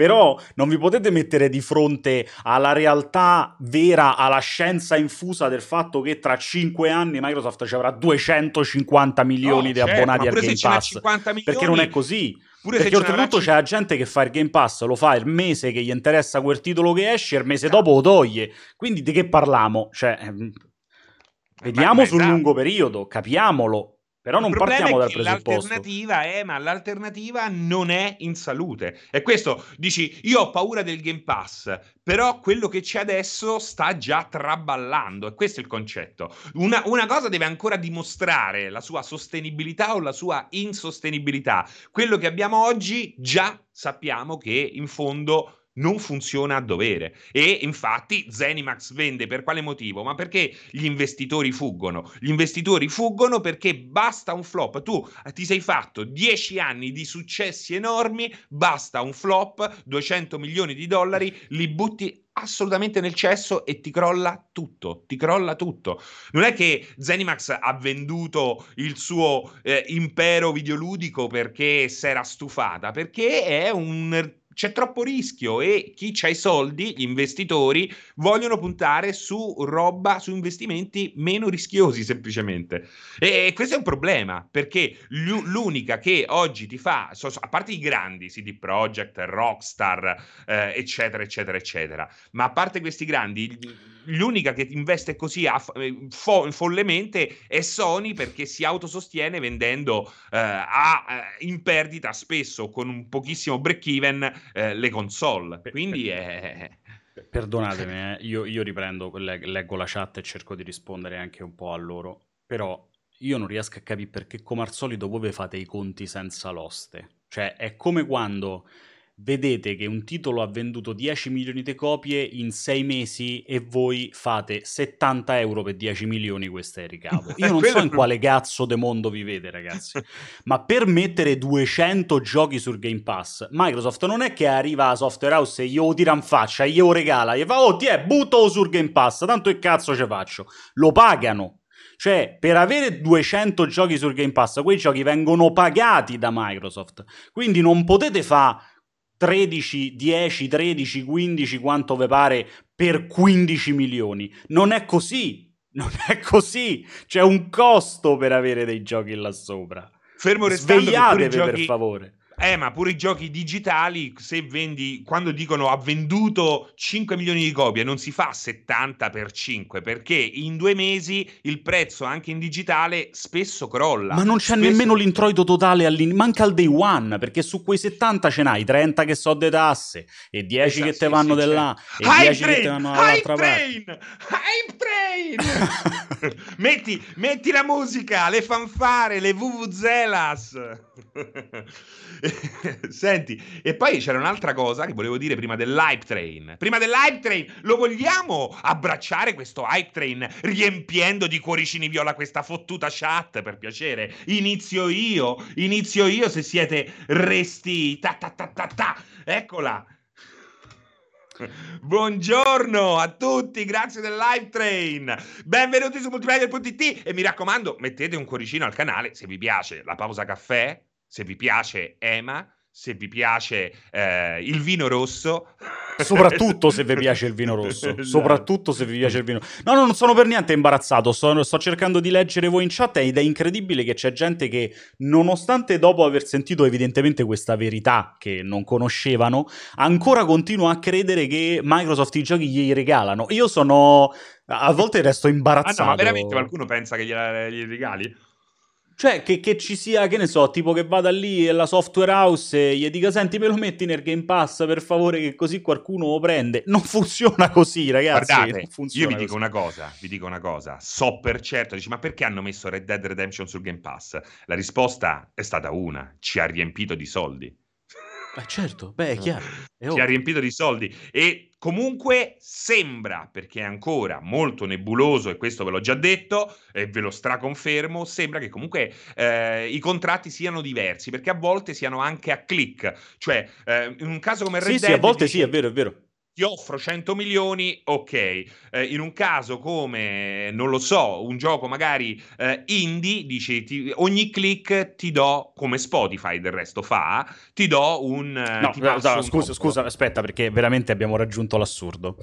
Però non vi potete mettere di fronte alla realtà vera, alla scienza infusa del fatto che tra 5 anni Microsoft ci avrà 250 milioni No, di certo, abbonati ma al Game Pass. 50 milioni, Perché non è così. pure Perché oltretutto c'è la gente che fa il Game Pass, lo fa il mese che gli interessa quel titolo che esce, il mese Esatto. dopo lo toglie. Quindi di che parliamo? Cioè, ehm, vediamo ma sul esatto. lungo periodo, capiamolo. Però non Il problema partiamo è dal che presupposto. L'alternativa è, ma l'alternativa non è in salute. E questo dici, io ho paura del Game Pass, però quello che c'è adesso sta già traballando. E questo è il concetto. Una, una cosa deve ancora dimostrare la sua sostenibilità o la sua insostenibilità. Quello che abbiamo oggi già sappiamo che in fondo non funziona a dovere e infatti Zenimax vende per quale motivo? Ma perché gli investitori fuggono? Gli investitori fuggono perché basta un flop. Tu eh, ti sei fatto 10 anni di successi enormi, basta un flop, 200 milioni di dollari, li butti assolutamente nel cesso e ti crolla tutto, ti crolla tutto. Non è che Zenimax ha venduto il suo eh, impero videoludico perché si era stufata, perché è un c'è troppo rischio e chi ha i soldi, gli investitori, vogliono puntare su roba, su investimenti meno rischiosi semplicemente. E questo è un problema perché l'u- l'unica che oggi ti fa, a parte i grandi, CD Projekt, Rockstar, eh, eccetera, eccetera, eccetera, ma a parte questi grandi, l'unica che investe così a- eh, fo- follemente è Sony perché si autosostiene vendendo eh, a, eh, in perdita spesso con un pochissimo break even eh, le console. Quindi è... Perdonatemi, eh, io, io riprendo, le- leggo la chat e cerco di rispondere anche un po' a loro. Però io non riesco a capire perché, come al solito, voi fate i conti senza l'oste. Cioè, è come quando vedete che un titolo ha venduto 10 milioni di copie in 6 mesi e voi fate 70 euro per 10 milioni, questo è il ricavo. Io non so in quale cazzo de mondo vivete, ragazzi. Ma per mettere 200 giochi sul Game Pass, Microsoft non è che arriva a Software House e io tira in faccia, io regala, gli fa, oh, ti è, buttalo sul Game Pass, tanto che cazzo ce faccio? Lo pagano. Cioè, per avere 200 giochi sul Game Pass, quei giochi vengono pagati da Microsoft. Quindi non potete fare 13, 10, 13, 15, quanto vi pare, per 15 milioni. Non è così. Non è così. C'è un costo per avere dei giochi là sopra. Fermo restando Svegliatevi giochi... per favore. Eh, ma pure i giochi digitali, se vendi, quando dicono ha venduto 5 milioni di copie, non si fa 70 per 5, perché in due mesi il prezzo anche in digitale spesso crolla. Ma non c'è Spesso- nemmeno l'introito totale, all'in- manca il day one, perché su quei 70 ce n'hai 30 che so de tasse, e 10 Esatto, che te sì, vanno sì, là, certo. e Hype 10 che te train, vanno hype dall'altra parte. train, hype train. metti, metti la musica, le fanfare, le vuvuzelas. Senti, e poi c'era un'altra cosa che volevo dire prima dell'hype train. Prima dell'hype train, lo vogliamo abbracciare questo hype train riempiendo di cuoricini viola questa fottuta chat, per piacere? Inizio io, inizio io se siete resti. Ta ta ta ta ta. Eccola. Buongiorno a tutti, grazie del live train. Benvenuti su multiplayer.it e mi raccomando, mettete un cuoricino al canale se vi piace la pausa caffè, se vi piace Ema, se vi piace eh, il vino rosso. Soprattutto se vi piace il vino rosso. Esatto. Soprattutto se vi piace il vino. No, no, non sono per niente imbarazzato. Sto, sto cercando di leggere voi in chat ed è incredibile che c'è gente che, nonostante dopo aver sentito evidentemente questa verità che non conoscevano, ancora continua a credere che Microsoft i giochi gli regalano. Io sono. A volte resto Ah imbarazzato. no, ma veramente qualcuno pensa che gliela, glieli regali? Cioè, che, che, ci sia, che ne so, tipo che vada lì la software house e gli dica, senti, me lo metti nel Game Pass per favore, che così qualcuno lo prende. Non funziona così, ragazzi. Guardate, io vi dico una cosa, vi dico una cosa. So per certo, dici, ma perché hanno messo Red Dead Redemption sul Game Pass? La risposta è stata una, ci ha riempito di soldi. Ma certo, beh, è chiaro. È ci ha riempito di soldi e comunque sembra, perché è ancora molto nebuloso e questo ve l'ho già detto e ve lo straconfermo, sembra che comunque eh, i contratti siano diversi, perché a volte siano anche a click, cioè eh, in un caso come Red sì, Dead... Sì, a volte dice, sì, è vero, è vero ti offro 100 milioni, ok. Eh, in un caso come, non lo so, un gioco magari eh, indie, dici, ti, ogni click ti do, come Spotify del resto fa, ti do un... Eh, no, no, no scusa, scusa, aspetta, perché veramente abbiamo raggiunto l'assurdo.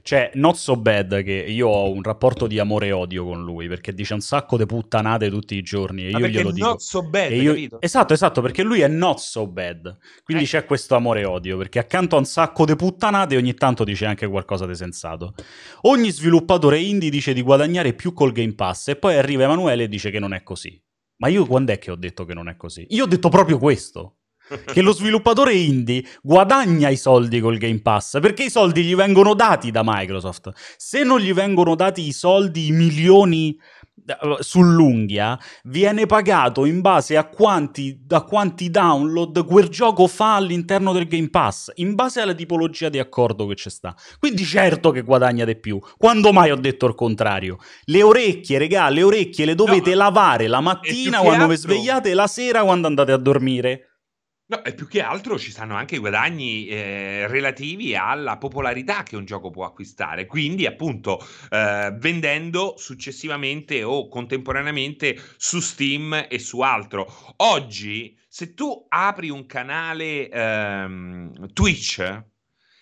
Cioè, Not So Bad, che io ho un rapporto di amore e odio con lui, perché dice un sacco di puttanate tutti i giorni, e io glielo dico. Not So Bad, io... Esatto, esatto, perché lui è Not So Bad. Quindi eh. c'è questo amore e odio, perché accanto a un sacco di puttanate ogni tanto dice anche qualcosa di sensato. Ogni sviluppatore indie dice di guadagnare più col Game Pass e poi arriva Emanuele e dice che non è così. Ma io quando è che ho detto che non è così? Io ho detto proprio questo. che lo sviluppatore indie guadagna i soldi col Game Pass perché i soldi gli vengono dati da Microsoft. Se non gli vengono dati i soldi, i milioni sull'unghia viene pagato in base a quanti, a quanti download quel gioco fa all'interno del Game Pass, in base alla tipologia di accordo che c'è sta. Quindi certo che guadagna di più. Quando mai ho detto il contrario? Le orecchie, regà, le orecchie le dovete no, lavare la mattina quando altro... vi svegliate e la sera quando andate a dormire. No, e più che altro ci stanno anche i guadagni eh, relativi alla popolarità che un gioco può acquistare, quindi appunto eh, vendendo successivamente o contemporaneamente su Steam e su altro. Oggi, se tu apri un canale ehm, Twitch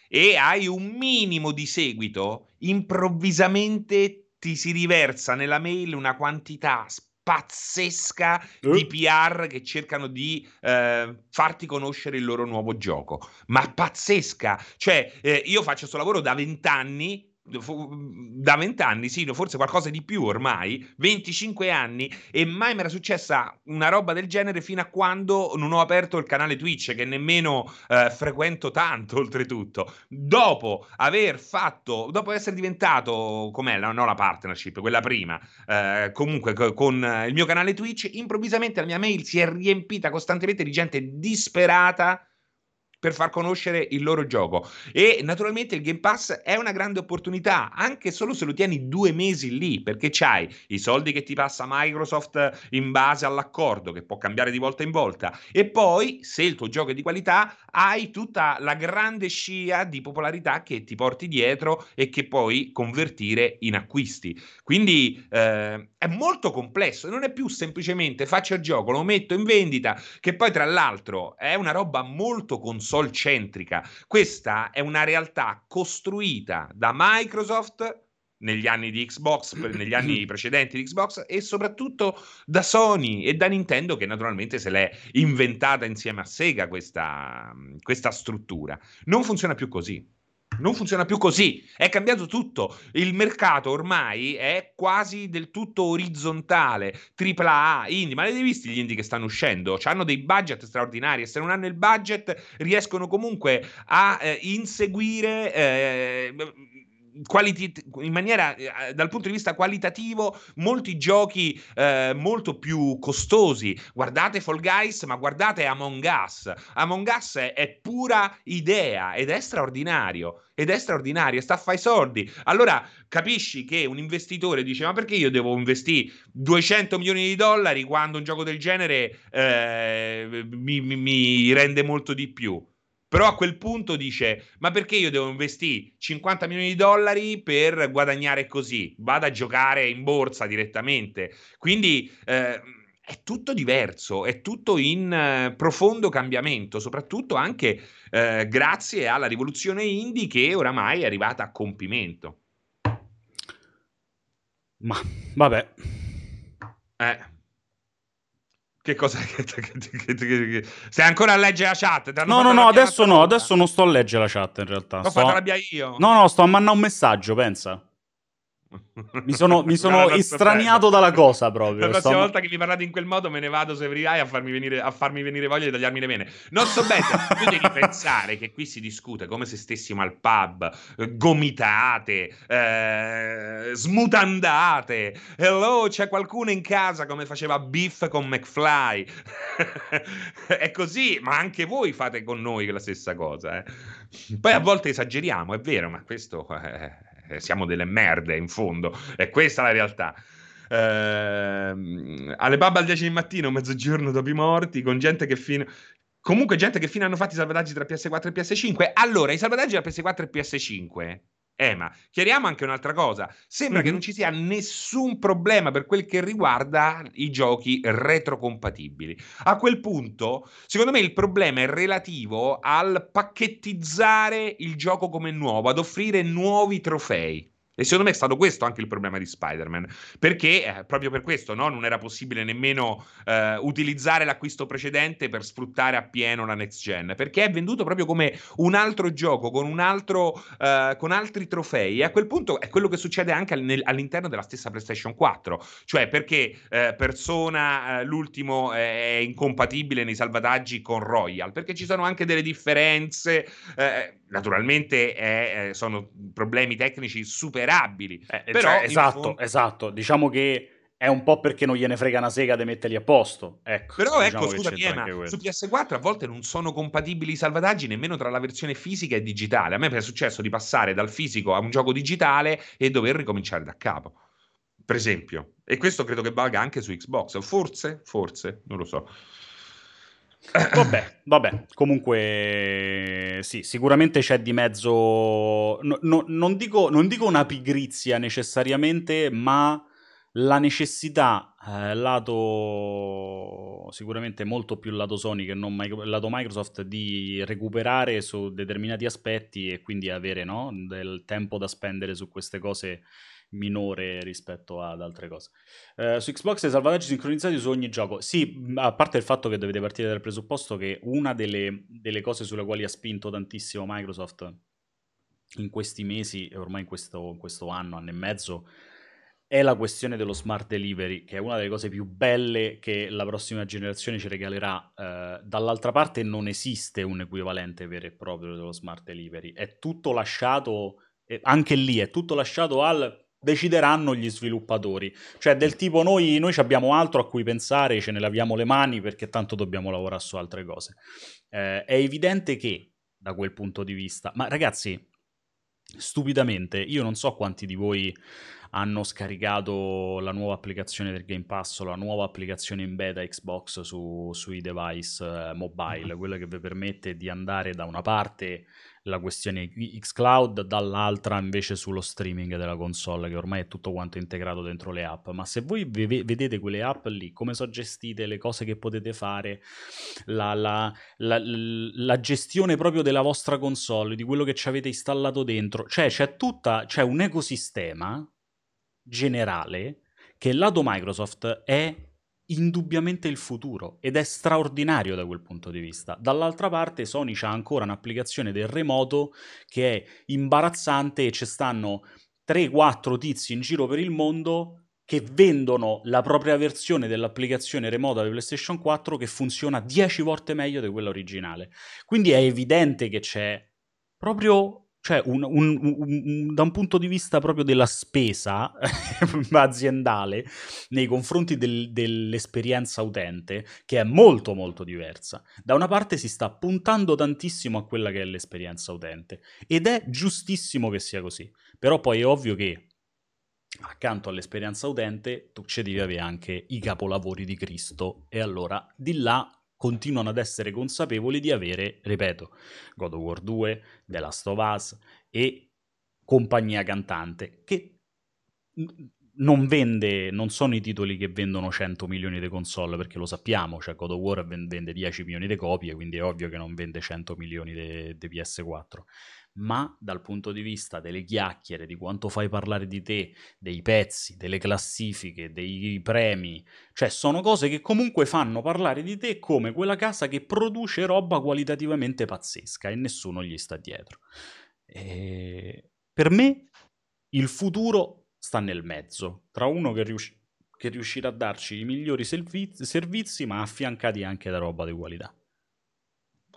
e hai un minimo di seguito, improvvisamente ti si riversa nella mail una quantità pazzesca uh. di PR che cercano di eh, farti conoscere il loro nuovo gioco. Ma pazzesca! Cioè, eh, io faccio questo lavoro da vent'anni da vent'anni, sì, forse qualcosa di più ormai, 25 anni, e mai mi era successa una roba del genere fino a quando non ho aperto il canale Twitch, che nemmeno eh, frequento tanto, oltretutto. Dopo aver fatto, dopo essere diventato, com'è, no, no la partnership, quella prima, eh, comunque con il mio canale Twitch, improvvisamente la mia mail si è riempita costantemente di gente disperata per far conoscere il loro gioco. E naturalmente il Game Pass è una grande opportunità, anche solo se lo tieni due mesi lì, perché c'hai i soldi che ti passa Microsoft in base all'accordo, che può cambiare di volta in volta, e poi, se il tuo gioco è di qualità, hai tutta la grande scia di popolarità che ti porti dietro e che puoi convertire in acquisti. Quindi eh, è molto complesso, non è più semplicemente faccio il gioco, lo metto in vendita, che poi tra l'altro è una roba molto console centrica. Questa è una realtà costruita da Microsoft negli anni di Xbox, negli anni precedenti di Xbox e soprattutto da Sony e da Nintendo che naturalmente se l'è inventata insieme a Sega questa, questa struttura. Non funziona più così. Non funziona più così, è cambiato tutto. Il mercato ormai è quasi del tutto orizzontale. Tripla A, indie, ma hai visti gli indie che stanno uscendo? Hanno dei budget straordinari e se non hanno il budget riescono comunque a eh, inseguire eh, qualiti- in maniera eh, dal punto di vista qualitativo molti giochi eh, molto più costosi. Guardate Fall Guys, ma guardate Among Us. Among Us è, è pura idea ed è straordinario. Ed è straordinario, sta a fare i soldi. Allora capisci che un investitore dice: Ma perché io devo investire 200 milioni di dollari quando un gioco del genere eh, mi, mi, mi rende molto di più? Però a quel punto dice: Ma perché io devo investire 50 milioni di dollari per guadagnare così? Vado a giocare in borsa direttamente. Quindi eh, è tutto diverso, è tutto in eh, profondo cambiamento, soprattutto anche eh, grazie alla rivoluzione indie che oramai è arrivata a compimento. Ma vabbè. Eh. Che cosa? Stai ancora a leggere la chat? No, no, no, adesso no, adesso non sto a leggere la chat in realtà. L'ho sto... fatta l'abbia io. No, no, sto a mandare un messaggio, pensa. Mi sono, mi sono estraniato dalla cosa proprio. La prossima Sto... volta che mi parlate in quel modo me ne vado su Everyeye a farmi venire, a farmi venire voglia di tagliarmi le vene. Non so bene, tu devi pensare che qui si discute come se stessimo al pub, gomitate, eh, smutandate. Hello, c'è qualcuno in casa come faceva Biff con McFly. è così, ma anche voi fate con noi la stessa cosa. Eh. Poi a volte esageriamo, è vero, ma questo... Eh, eh, siamo delle merde in fondo, è questa la realtà. Eh, alle 10 del mattino, mezzogiorno dopo i morti, con gente che fino... Comunque gente che fino hanno fatto i salvataggi tra PS4 e PS5. Allora, i salvataggi tra PS4 e PS5 eh, ma chiariamo anche un'altra cosa. Sembra mm-hmm. che non ci sia nessun problema per quel che riguarda i giochi retrocompatibili. A quel punto, secondo me il problema è relativo al pacchettizzare il gioco come nuovo, ad offrire nuovi trofei. E secondo me è stato questo anche il problema di Spider-Man, perché eh, proprio per questo no, non era possibile nemmeno eh, utilizzare l'acquisto precedente per sfruttare appieno la next gen, perché è venduto proprio come un altro gioco con un altro eh, con altri trofei e a quel punto è quello che succede anche nel, all'interno della stessa PlayStation 4, cioè perché eh, Persona eh, l'ultimo è incompatibile nei salvataggi con Royal, perché ci sono anche delle differenze eh, naturalmente sono problemi tecnici super superabili. Eh, Però, cioè, esatto, fondo... esatto. Diciamo che è un po' perché non gliene frega una sega di metterli a posto. Ecco, Però ecco, diciamo scusami, Ema, su PS4 a volte non sono compatibili i salvataggi nemmeno tra la versione fisica e digitale. A me è successo di passare dal fisico a un gioco digitale e dover ricominciare da capo. Per esempio. E questo credo che valga anche su Xbox. Forse, forse, non lo so. Vabbè, vabbè, comunque sì, sicuramente c'è di mezzo, no, no, non, dico, non, dico, una pigrizia necessariamente, ma la necessità, eh, lato sicuramente molto più lato Sony che non lato Microsoft, di recuperare su determinati aspetti e quindi avere no, del tempo da spendere su queste cose minore rispetto ad altre cose. Uh, su Xbox i salvataggi sincronizzati su ogni gioco. Sì, a parte il fatto che dovete partire dal presupposto che una delle, delle cose sulle quali ha spinto tantissimo Microsoft in questi mesi e ormai in questo, in questo anno, anno e mezzo, è la questione dello smart delivery, che è una delle cose più belle che la prossima generazione ci regalerà. Uh, dall'altra parte non esiste un equivalente vero e proprio dello smart delivery, è tutto lasciato, anche lì è tutto lasciato al decideranno gli sviluppatori. Cioè del tipo noi, noi abbiamo altro a cui pensare, ce ne laviamo le mani perché tanto dobbiamo lavorare su altre cose. Eh, è evidente che da quel punto di vista, ma ragazzi, stupidamente, io non so quanti di voi hanno scaricato la nuova applicazione del Game Pass, la nuova applicazione in beta Xbox su, sui device eh, mobile, quella che vi permette di andare da una parte la questione xCloud, dall'altra invece sullo streaming della console, che ormai è tutto quanto integrato dentro le app. Ma se voi vedete quelle app lì, come sono gestite, le cose che potete fare, la, la, la, la, gestione proprio della vostra console, di quello che ci avete installato dentro, cioè c'è tutta, c'è un ecosistema generale che lato Microsoft è indubbiamente il futuro ed è straordinario da quel punto di vista. Dall'altra parte Sony ha ancora un'applicazione del remoto che è imbarazzante e ci stanno 3-4 tizi in giro per il mondo che vendono la propria versione dell'applicazione remota di PlayStation 4 che funziona 10 volte meglio di quella originale. Quindi è evidente che c'è proprio cioè un, un, un, da un punto di vista proprio della spesa aziendale nei confronti del, dell'esperienza utente, che è molto molto diversa. Da una parte si sta puntando tantissimo a quella che è l'esperienza utente ed è giustissimo che sia così, però poi è ovvio che accanto all'esperienza utente tu ci devi avere anche i capolavori di Cristo e allora di là continuano ad essere consapevoli di avere, ripeto, God of War 2, The Last of Us e compagnia cantante, che non vende, non sono i titoli che vendono 100 milioni di console, perché lo sappiamo, cioè God of War vende 10 milioni di copie, quindi è ovvio che non vende 100 milioni di PS4 ma dal punto di vista delle chiacchiere, di quanto fai parlare di te, dei pezzi, delle classifiche, dei premi, cioè sono cose che comunque fanno parlare di te come quella casa che produce roba qualitativamente pazzesca e nessuno gli sta dietro. E per me il futuro sta nel mezzo, tra uno che, riusci- che riuscirà a darci i migliori servizi, servizi, ma affiancati anche da roba di qualità.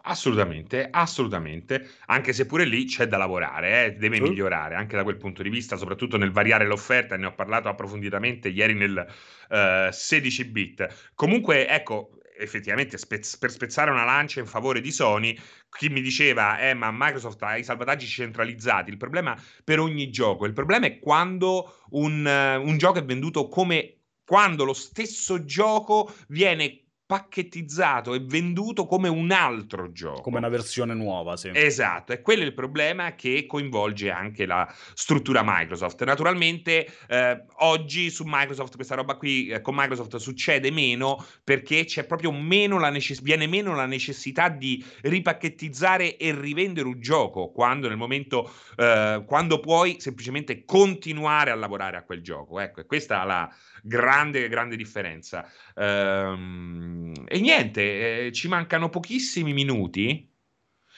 Assolutamente, assolutamente, anche se pure lì c'è da lavorare, eh, deve migliorare anche da quel punto di vista, soprattutto nel variare l'offerta, ne ho parlato approfonditamente ieri nel eh, 16 bit. Comunque, ecco, effettivamente spez- per spezzare una lancia in favore di Sony, chi mi diceva, eh, ma Microsoft ha i salvataggi centralizzati, il problema per ogni gioco, il problema è quando un, eh, un gioco è venduto come quando lo stesso gioco viene pacchettizzato e venduto come un altro gioco. Come una versione nuova, sì. Esatto, e quello è il problema che coinvolge anche la struttura Microsoft. Naturalmente eh, oggi su Microsoft questa roba qui eh, con Microsoft succede meno perché c'è proprio meno la necess- viene meno la necessità di ripachettizzare e rivendere un gioco quando nel momento eh, quando puoi semplicemente continuare a lavorare a quel gioco. Ecco, questa è la grande grande differenza. Ehm, e niente, eh, ci mancano pochissimi minuti.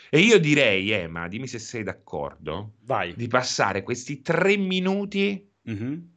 E io direi, Emma, dimmi se sei d'accordo, Vai. di passare questi tre minuti Mhm.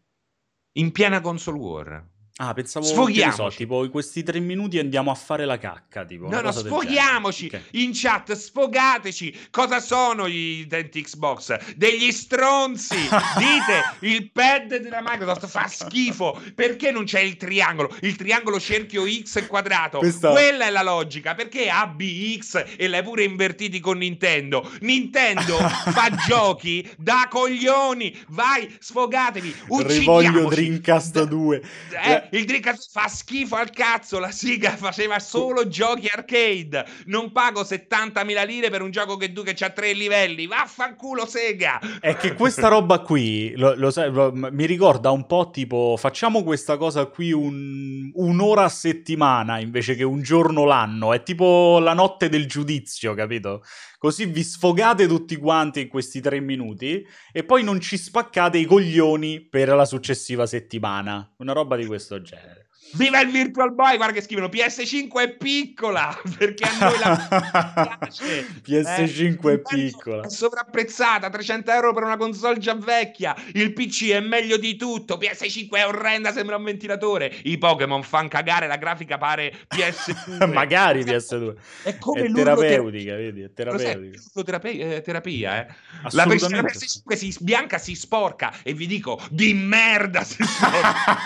in piena console war. Ah, pensavo Sfoghiamoci. so, tipo in questi tre minuti andiamo a fare la cacca, tipo. No, no, sfoghiamoci genere. Ok. in chat, sfogateci. Cosa sono gli utenti Xbox? Degli stronzi. Dite, il pad della Microsoft fa schifo. Perché non c'è il triangolo? Il triangolo cerchio X quadrato. Questa- Quella è la logica. Perché ABX e l'hai pure invertiti con Nintendo? Nintendo fa giochi da coglioni. Vai, sfogatevi. Rivoglio Uccidiamoci. Dreamcast D- 2. Eh, il Dreamcast fa schifo al cazzo. La Siga faceva solo giochi arcade. Non pago 70.000 lire per un gioco che, che ha tre livelli. Vaffanculo, Sega. È che questa roba qui, lo, lo lo- mi ricorda un po' tipo, facciamo questa cosa qui un- un'ora a settimana invece che un giorno l'anno. È tipo la notte del giudizio, capito? Così vi sfogate tutti quanti in questi tre minuti e poi non ci spaccate i coglioni per la successiva settimana. Una roba di questo genere. Viva il Virtual Boy. Guarda che scrivono PS5 è piccola. Perché a noi la piace. PS5 Eh, è piccola. È sovrapprezzata, 300 euro per una console già vecchia. Il PC è meglio di tutto. PS5 è orrenda, sembra un ventilatore. I Pokémon fanno cagare, la grafica pare PS2. Magari PS2. È come È terapeutica, vedi? È Lo sai, terapeutica. l'urloterapia- eh, terapia, eh. La versione Assolutamente. PS5 si bianca, si sporca e vi dico di merda si sporca.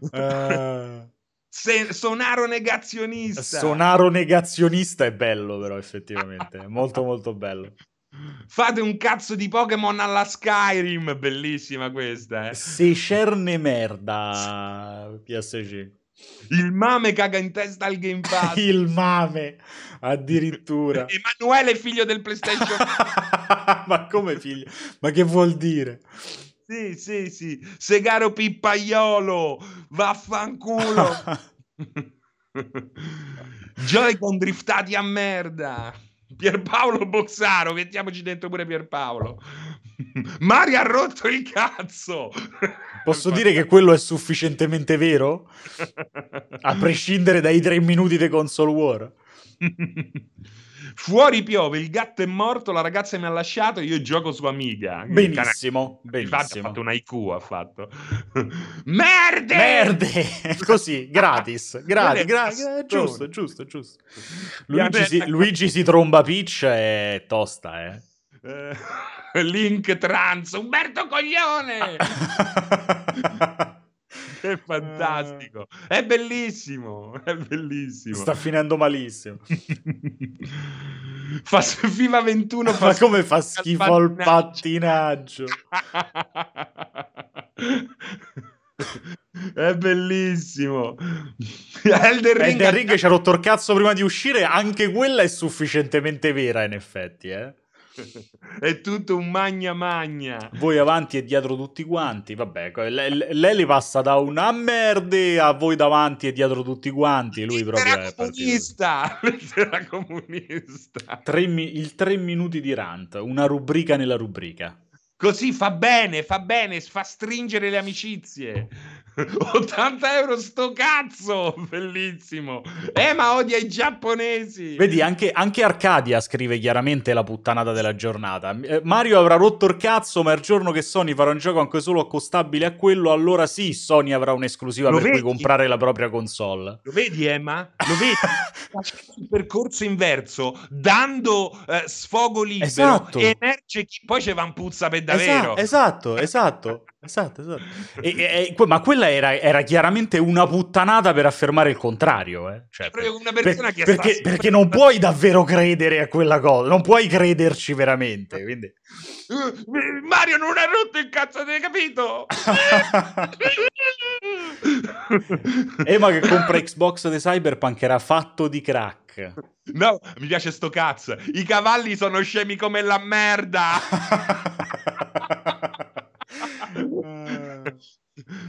Se- sonaro negazionista. Sonaro negazionista è bello, però, effettivamente. È molto, molto bello. Fate un cazzo di Pokémon alla Skyrim, bellissima questa, eh. Se cerne merda PS5. Il mame caga in testa al Game Pass. Il mame, addirittura. Emanuele figlio del PlayStation. Ma come figlio? Ma che vuol dire? Sì, sì, sì. Segaro Pippaiolo, vaffanculo. Joy-Con driftati a merda. Pierpaolo Boxaro, mettiamoci dentro pure Pierpaolo. Mario ha rotto il cazzo. Posso dire che quello è sufficientemente vero? A prescindere dai tre minuti di console war. Fuori piove, il gatto è morto, la ragazza mi ha lasciato, io gioco su Amiga. Benissimo, cane- Infatti ha benissimo. fatto un IQ, ha fatto. Merde! Merde! Così, gratis. Gratis, gratis. È giusto, giusto, giusto. Luigi si, Luigi si tromba Peach è tosta, eh. Eh, Link trans, Umberto Coglione! È fantastico, è bellissimo, è bellissimo. Sta finendo malissimo. fa FIFA 21 fa Ma come fa schifo schifo al pattinaggio? è bellissimo. Elden Ring, Elden Ring ci ha rotto il cazzo prima di uscire, anche quella è sufficientemente vera in effetti, eh. è tutto un magna magna. Voi avanti e dietro tutti quanti, vabbè, co- le- le- lei li passa da una merde a voi davanti e dietro tutti quanti, lui proprio è comunista, comunista. Tre mi- il 3 minuti di rant, una rubrica nella rubrica. Così fa bene, fa bene, fa stringere le amicizie. 80 euro sto cazzo! Bellissimo! Eh, ma odia i giapponesi! Vedi, anche, anche, Arcadia scrive chiaramente la puttanata della giornata. Eh, Mario avrà rotto il cazzo, ma il giorno che Sony farà un gioco anche solo accostabile a quello, allora sì, Sony avrà un'esclusiva Lo per vedi? cui comprare la propria console. Lo vedi, Emma? Lo vedi? il percorso inverso, dando eh, sfogo libero, esatto. emerge chi poi ce va un puzza per davvero. Esatto, esatto, esatto. Esatto, esatto. E, e, ma quella era, era, chiaramente una puttanata per affermare il contrario. Eh? Cioè, per, per, perché, perché non puoi davvero credere a quella cosa, non puoi crederci veramente. Quindi... Mario non ha rotto il cazzo, hai capito? Ema che compra Xbox di Cyberpunk era fatto di crack. No, mi piace sto cazzo. I cavalli sono scemi come la merda.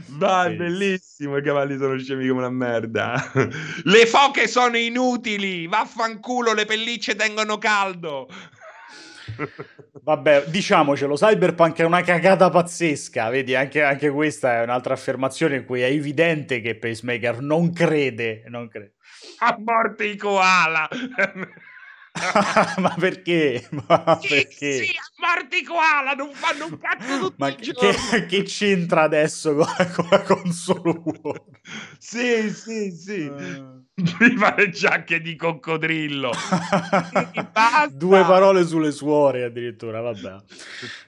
Dai, bellissimo, i cavalli sono scemi come una merda. Le foche sono inutili, vaffanculo, le pellicce tengono caldo. Vabbè, diciamocelo, Cyberpunk è una cagata pazzesca, vedi, anche, anche, questa è un'altra affermazione in cui è evidente che Pacemaker non crede, non crede. A morte i koala! ma perché? Ma sì, perché? Sì, a morti koala, non fanno un cazzo tutti Ma che, che, c'entra adesso con, con la console War? sì, sì, sì. Uh... Viva le giacche di coccodrillo. Due parole sulle suore addirittura, vabbè.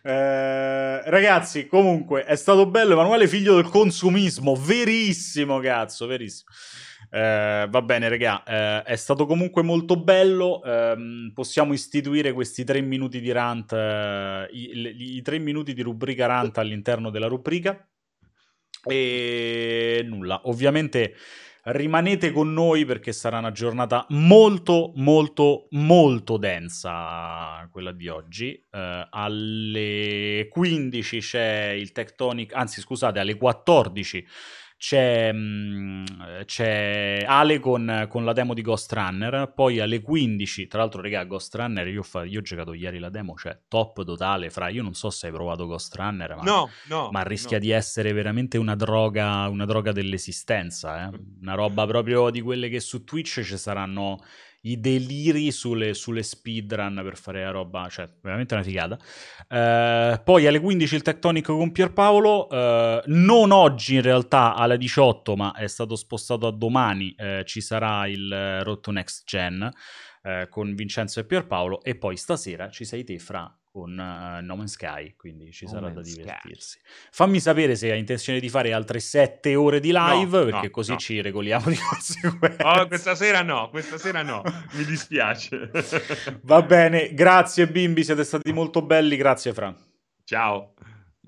Eh, ragazzi, comunque è stato bello Emanuele figlio del consumismo, verissimo cazzo, verissimo. Eh, va bene, raga, eh, è stato comunque molto bello. Eh, possiamo istituire questi tre minuti di rant, eh, i, i, tre minuti di rubrica rant all'interno della rubrica. E nulla, ovviamente rimanete con noi perché sarà una giornata molto, molto, molto densa quella di oggi. Uh, alle 15 c'è il Tectonic, anzi scusate, alle 14 c'è, mh, c'è Ale con, con, la demo di Ghost Runner, poi alle 15, tra l'altro raga, Ghost Runner, io, fa, io ho giocato ieri la demo, cioè top totale, fra, io non so se hai provato Ghost Runner, ma, no, no, ma rischia no. di essere veramente una droga, una droga dell'esistenza, eh? una roba proprio di quelle che su Twitch ci saranno i deliri sulle, sulle speedrun per fare la roba, cioè veramente una figata. Uh, poi alle 15 il Tectonic con Pierpaolo, uh, non oggi in realtà alle 18, ma è stato spostato a domani, uh, ci sarà il Road to Next Gen con Vincenzo e Pierpaolo e poi stasera ci sei te fra con uh, No Man's Sky, quindi ci no sarà da divertirsi. Sky. Fammi sapere se hai intenzione di fare altre sette ore di live, no, perché no, così ci regoliamo di conseguenza. Oh, questa sera no, questa sera no, mi dispiace. Va bene, grazie bimbi, siete stati molto belli, grazie Fra. Ciao.